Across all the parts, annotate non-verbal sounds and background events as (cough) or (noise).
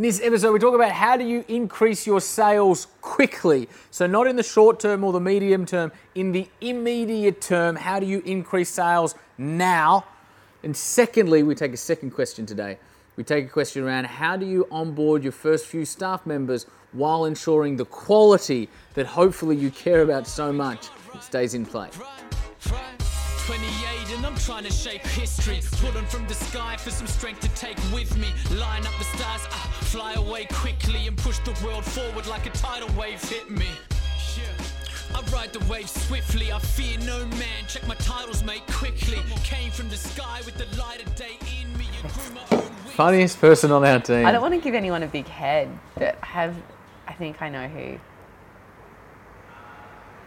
In this episode, we talk about how do you increase your sales quickly. So, not in the short term or the medium term, in the immediate term, how do you increase sales now? And secondly, we take a second question today. We take a question around how do you onboard your first few staff members while ensuring the quality that hopefully you care about so much stays in play. 28 and I'm trying to shape history. Pulling from the sky for some strength to take with me. Line up the stars, uh, fly away quickly and push the world forward like a tidal wave hit me. I ride the wave swiftly, I fear no man. Check my titles, mate, quickly. Came from the sky with the light of day in me and grew my own. Funniest person on our team. I don't want to give anyone a big head, but I have I think I know who.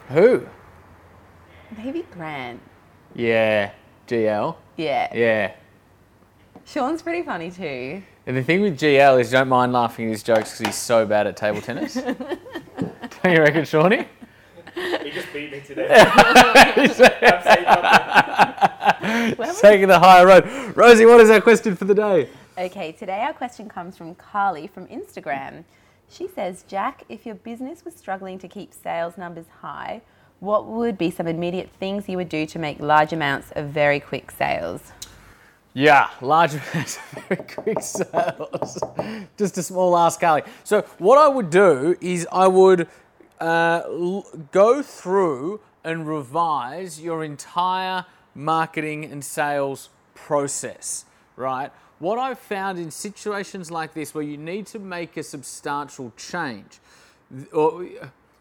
Who? Maybe Grant. Yeah, GL. Yeah. Yeah. Sean's pretty funny too. And the thing with GL is don't mind laughing at his jokes because he's so bad at table tennis. (laughs) don't you reckon, Shawnee? He just beat me today. (laughs) He's taking the higher road. Rosie, what is our question for the day? Okay, today our question comes from Carly from Instagram. She says, Jack, if your business was struggling to keep sales numbers high, what would be some immediate things you would do to make large amounts of very quick sales? Yeah, large (laughs) amounts of very quick sales. Just a small ask, Carly. So, what I would do is I would uh, l- go through and revise your entire marketing and sales process, right? What I've found in situations like this where you need to make a substantial change, or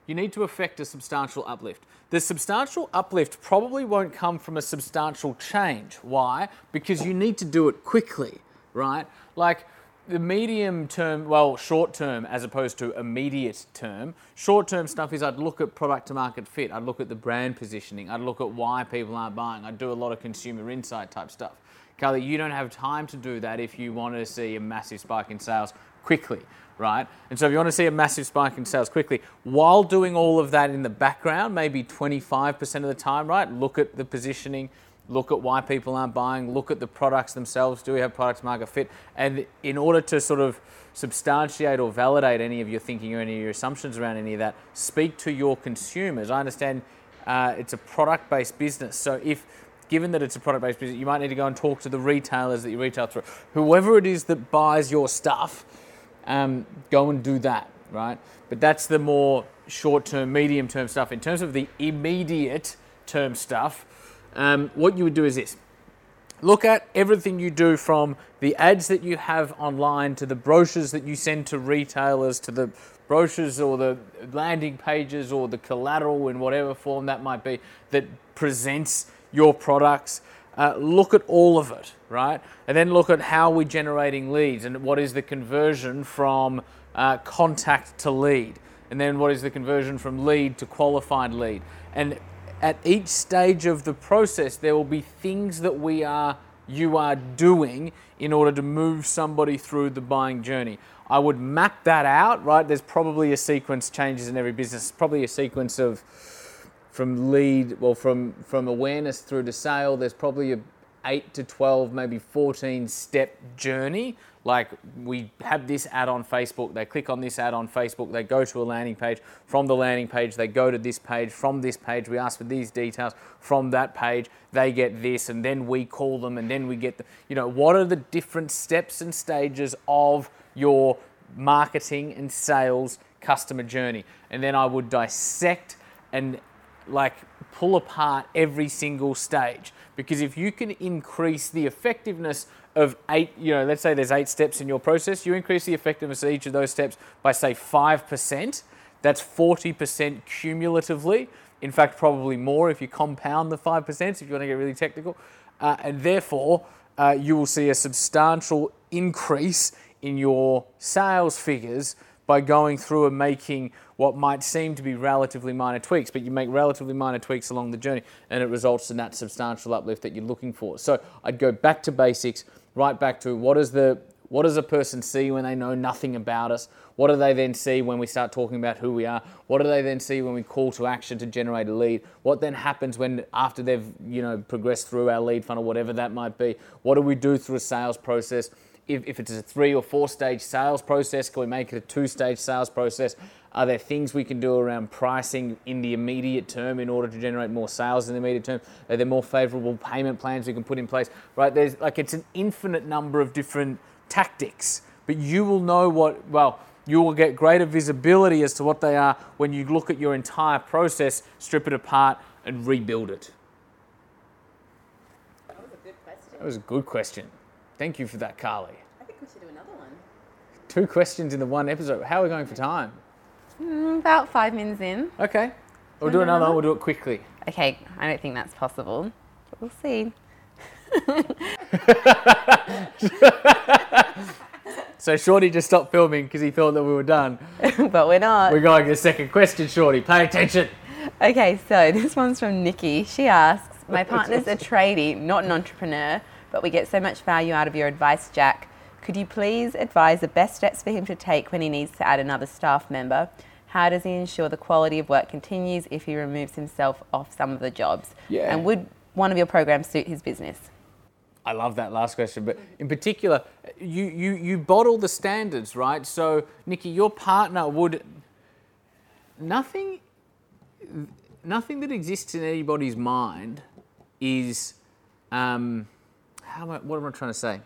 you need to affect a substantial uplift. The substantial uplift probably won't come from a substantial change. Why? Because you need to do it quickly, right? Like the medium term, well, short term as opposed to immediate term. Short term stuff is I'd look at product to market fit, I'd look at the brand positioning, I'd look at why people aren't buying, I'd do a lot of consumer insight type stuff. Carly, you don't have time to do that if you want to see a massive spike in sales quickly, right? And so if you want to see a massive spike in sales quickly, while doing all of that in the background, maybe 25% of the time, right? Look at the positioning, look at why people aren't buying, look at the products themselves. Do we have products market fit? And in order to sort of substantiate or validate any of your thinking or any of your assumptions around any of that, speak to your consumers. I understand uh, it's a product based business. So if given that it's a product based business, you might need to go and talk to the retailers that you retail through. Whoever it is that buys your stuff, um, go and do that, right? But that's the more short term, medium term stuff. In terms of the immediate term stuff, um, what you would do is this look at everything you do from the ads that you have online to the brochures that you send to retailers to the brochures or the landing pages or the collateral in whatever form that might be that presents your products. Uh, look at all of it, right? And then look at how we're generating leads and what is the conversion from uh, contact to lead. And then what is the conversion from lead to qualified lead. And at each stage of the process, there will be things that we are, you are doing in order to move somebody through the buying journey. I would map that out, right? There's probably a sequence changes in every business, probably a sequence of from lead, well, from from awareness through to sale, there's probably a eight to twelve, maybe fourteen step journey. Like we have this ad on Facebook, they click on this ad on Facebook, they go to a landing page. From the landing page, they go to this page. From this page, we ask for these details. From that page, they get this, and then we call them, and then we get the, you know, what are the different steps and stages of your marketing and sales customer journey? And then I would dissect and like pull apart every single stage. Because if you can increase the effectiveness of eight you know let's say there's eight steps in your process you increase the effectiveness of each of those steps by say 5% that's 40% cumulatively. In fact probably more if you compound the 5% if you want to get really technical. Uh, and therefore uh, you will see a substantial increase in your sales figures by going through and making what might seem to be relatively minor tweaks, but you make relatively minor tweaks along the journey and it results in that substantial uplift that you're looking for. So I'd go back to basics, right back to what is the what does a person see when they know nothing about us? What do they then see when we start talking about who we are? What do they then see when we call to action to generate a lead? What then happens when after they've, you know, progressed through our lead funnel, whatever that might be? What do we do through a sales process? If, if it's a three or four stage sales process, can we make it a two stage sales process? Are there things we can do around pricing in the immediate term in order to generate more sales in the immediate term? Are there more favorable payment plans we can put in place? Right? There's like it's an infinite number of different tactics, but you will know what, well, you will get greater visibility as to what they are when you look at your entire process, strip it apart, and rebuild it. That was a good question. That was a good question. That was a good question. Thank you for that, Carly. I think we should do another one. Two questions in the one episode. How are we going for time? Mm, about five minutes in. Okay. We'll do do another one. We'll do it quickly. Okay, I don't think that's possible, but we'll see. (laughs) So Shorty just stopped filming because he thought that we were done. (laughs) but we're not. We're going to the second question, Shorty. Pay attention. Okay, so (laughs) this one's from Nikki. She asks, My partner's a tradie, not an entrepreneur, but we get so much value out of your advice, Jack. Could you please advise the best steps for him to take when he needs to add another staff member? How does he ensure the quality of work continues if he removes himself off some of the jobs? Yeah. And would one of your programs suit his business? I love that last question, but in particular, you, you, you bottle the standards, right? So, Nikki, your partner would nothing nothing that exists in anybody's mind is um, how am I, what am I trying to say?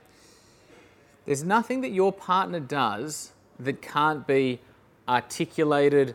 There's nothing that your partner does that can't be articulated,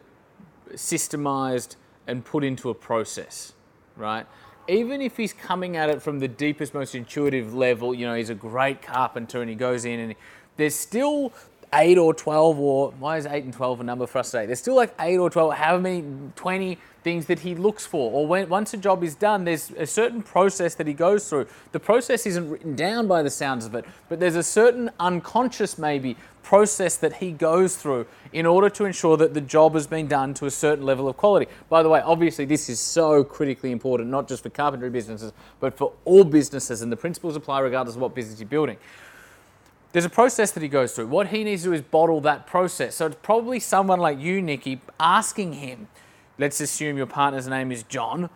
systemized, and put into a process, right? Even if he's coming at it from the deepest, most intuitive level, you know, he's a great carpenter and he goes in and he, there's still eight or 12 or why is eight and 12 a number for us today? There's still like eight or 12, however many, 20 things that he looks for. Or when, once a job is done, there's a certain process that he goes through. The process isn't written down by the sounds of it, but there's a certain unconscious maybe process that he goes through in order to ensure that the job has been done to a certain level of quality. By the way, obviously this is so critically important, not just for carpentry businesses, but for all businesses, and the principles apply regardless of what business you're building there's a process that he goes through. What he needs to do is bottle that process. So it's probably someone like you, Nikki, asking him, let's assume your partner's name is John.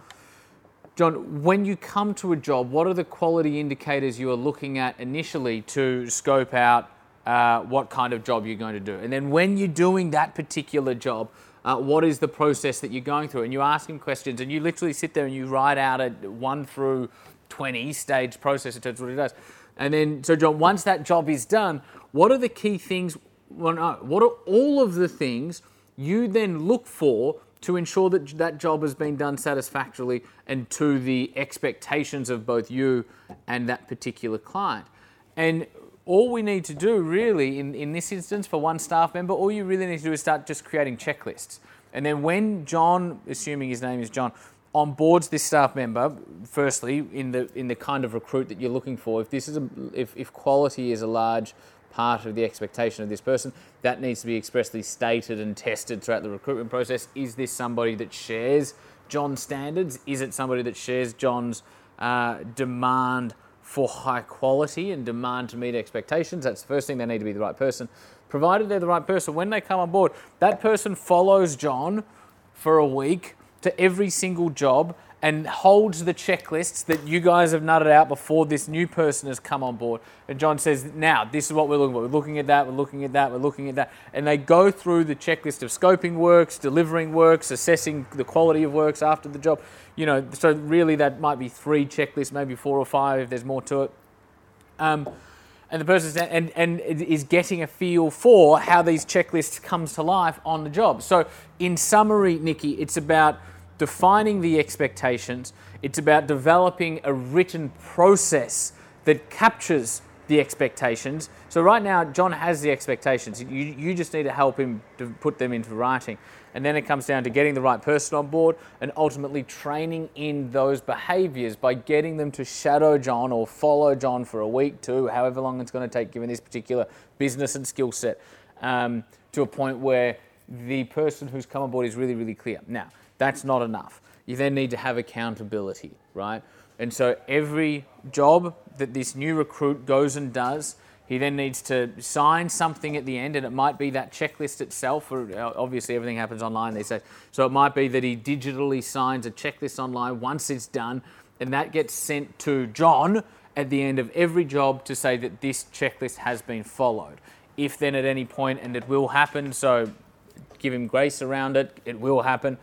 John, when you come to a job, what are the quality indicators you are looking at initially to scope out uh, what kind of job you're going to do? And then when you're doing that particular job, uh, what is the process that you're going through? And you ask him questions, and you literally sit there and you write out a one through 20 stage process in terms of what he does. And then, so John, once that job is done, what are the key things? Well, no, what are all of the things you then look for to ensure that that job has been done satisfactorily and to the expectations of both you and that particular client? And all we need to do, really, in, in this instance, for one staff member, all you really need to do is start just creating checklists. And then when John, assuming his name is John, onboards this staff member, firstly, in the in the kind of recruit that you're looking for, if this is a if, if quality is a large part of the expectation of this person, that needs to be expressly stated and tested throughout the recruitment process. Is this somebody that shares John's standards? Is it somebody that shares John's uh, demand for high quality and demand to meet expectations? That's the first thing. They need to be the right person. Provided they're the right person, when they come on board, that person follows John for a week to every single job and holds the checklists that you guys have nutted out before this new person has come on board. And John says, Now, this is what we're looking for. We're looking at that, we're looking at that, we're looking at that. And they go through the checklist of scoping works, delivering works, assessing the quality of works after the job. You know, so really that might be three checklists, maybe four or five if there's more to it. Um, and the person and, and is getting a feel for how these checklists comes to life on the job. So in summary, Nikki, it's about defining the expectations. It's about developing a written process that captures the expectations. So right now, John has the expectations. You, you just need to help him to put them into writing. And then it comes down to getting the right person on board and ultimately training in those behaviors by getting them to shadow John or follow John for a week, two, however long it's going to take, given this particular business and skill set, um, to a point where the person who's come on board is really, really clear. Now, that's not enough. You then need to have accountability, right? And so every job that this new recruit goes and does, he then needs to sign something at the end, and it might be that checklist itself. Or obviously, everything happens online these days. So it might be that he digitally signs a checklist online once it's done, and that gets sent to John. at the end of every job to say that this checklist has been followed. If then at any point, and it will happen, so give him grace around it, it will happen.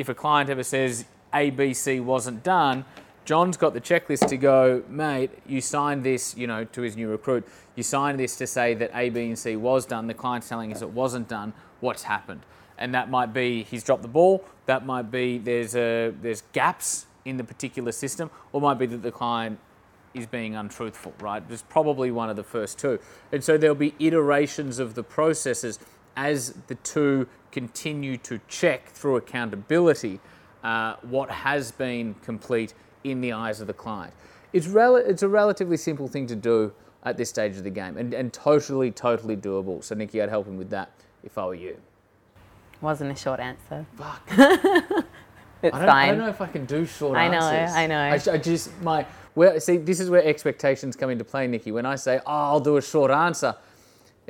If a client ever says ABC wasn't done, John's got the checklist to go, mate, you signed this, you know, to his new recruit, you signed this to say that A, B, and C was done. The client's telling us it wasn't done. What's happened? And that might be he's dropped the ball, that might be there's, a, there's gaps in the particular system, or might be that the client is being untruthful, right? There's probably one of the first two. And so there'll be iterations of the processes as the two continue to check through accountability uh, what has been complete in the eyes of the client. It's, rel- it's a relatively simple thing to do at this stage of the game and, and totally, totally doable. So, Nikki, I'd help him with that if I were you. Wasn't a short answer. Fuck. (laughs) It's I don't, fine. I don't know if I can do short answers. I know, answers. I know. I just my well, see, this is where expectations come into play, Nikki. When I say, "Oh, I'll do a short answer,"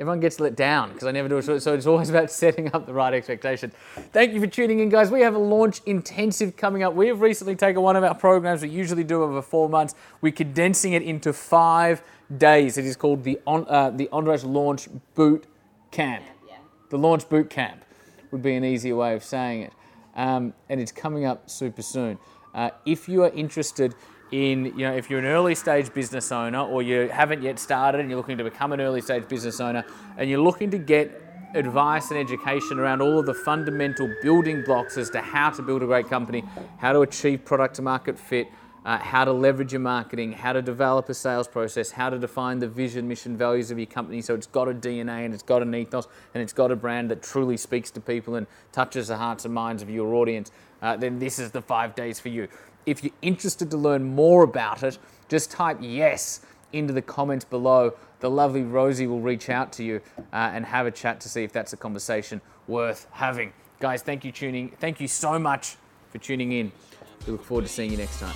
everyone gets let down because I never do it. So it's always about (laughs) setting up the right expectation. Thank you for tuning in, guys. We have a launch intensive coming up. We have recently taken one of our programs we usually do over four months. We're condensing it into five days. It is called the on uh, the Entourage Launch Boot Camp. Yeah. The Launch Boot Camp would be an easier way of saying it. Um, and it's coming up super soon. Uh, if you are interested in, you know, if you're an early stage business owner or you haven't yet started and you're looking to become an early stage business owner and you're looking to get advice and education around all of the fundamental building blocks as to how to build a great company, how to achieve product to market fit, uh, how to leverage your marketing, how to develop a sales process, how to define the vision, mission, values of your company so it's got a DNA and it's got an ethos and it's got a brand that truly speaks to people and touches the hearts and minds of your audience, uh, then this is the five days for you. If you're interested to learn more about it, just type yes into the comments below. The lovely Rosie will reach out to you uh, and have a chat to see if that's a conversation worth having. Guys, thank you tuning. Thank you so much for tuning in. We look forward to seeing you next time.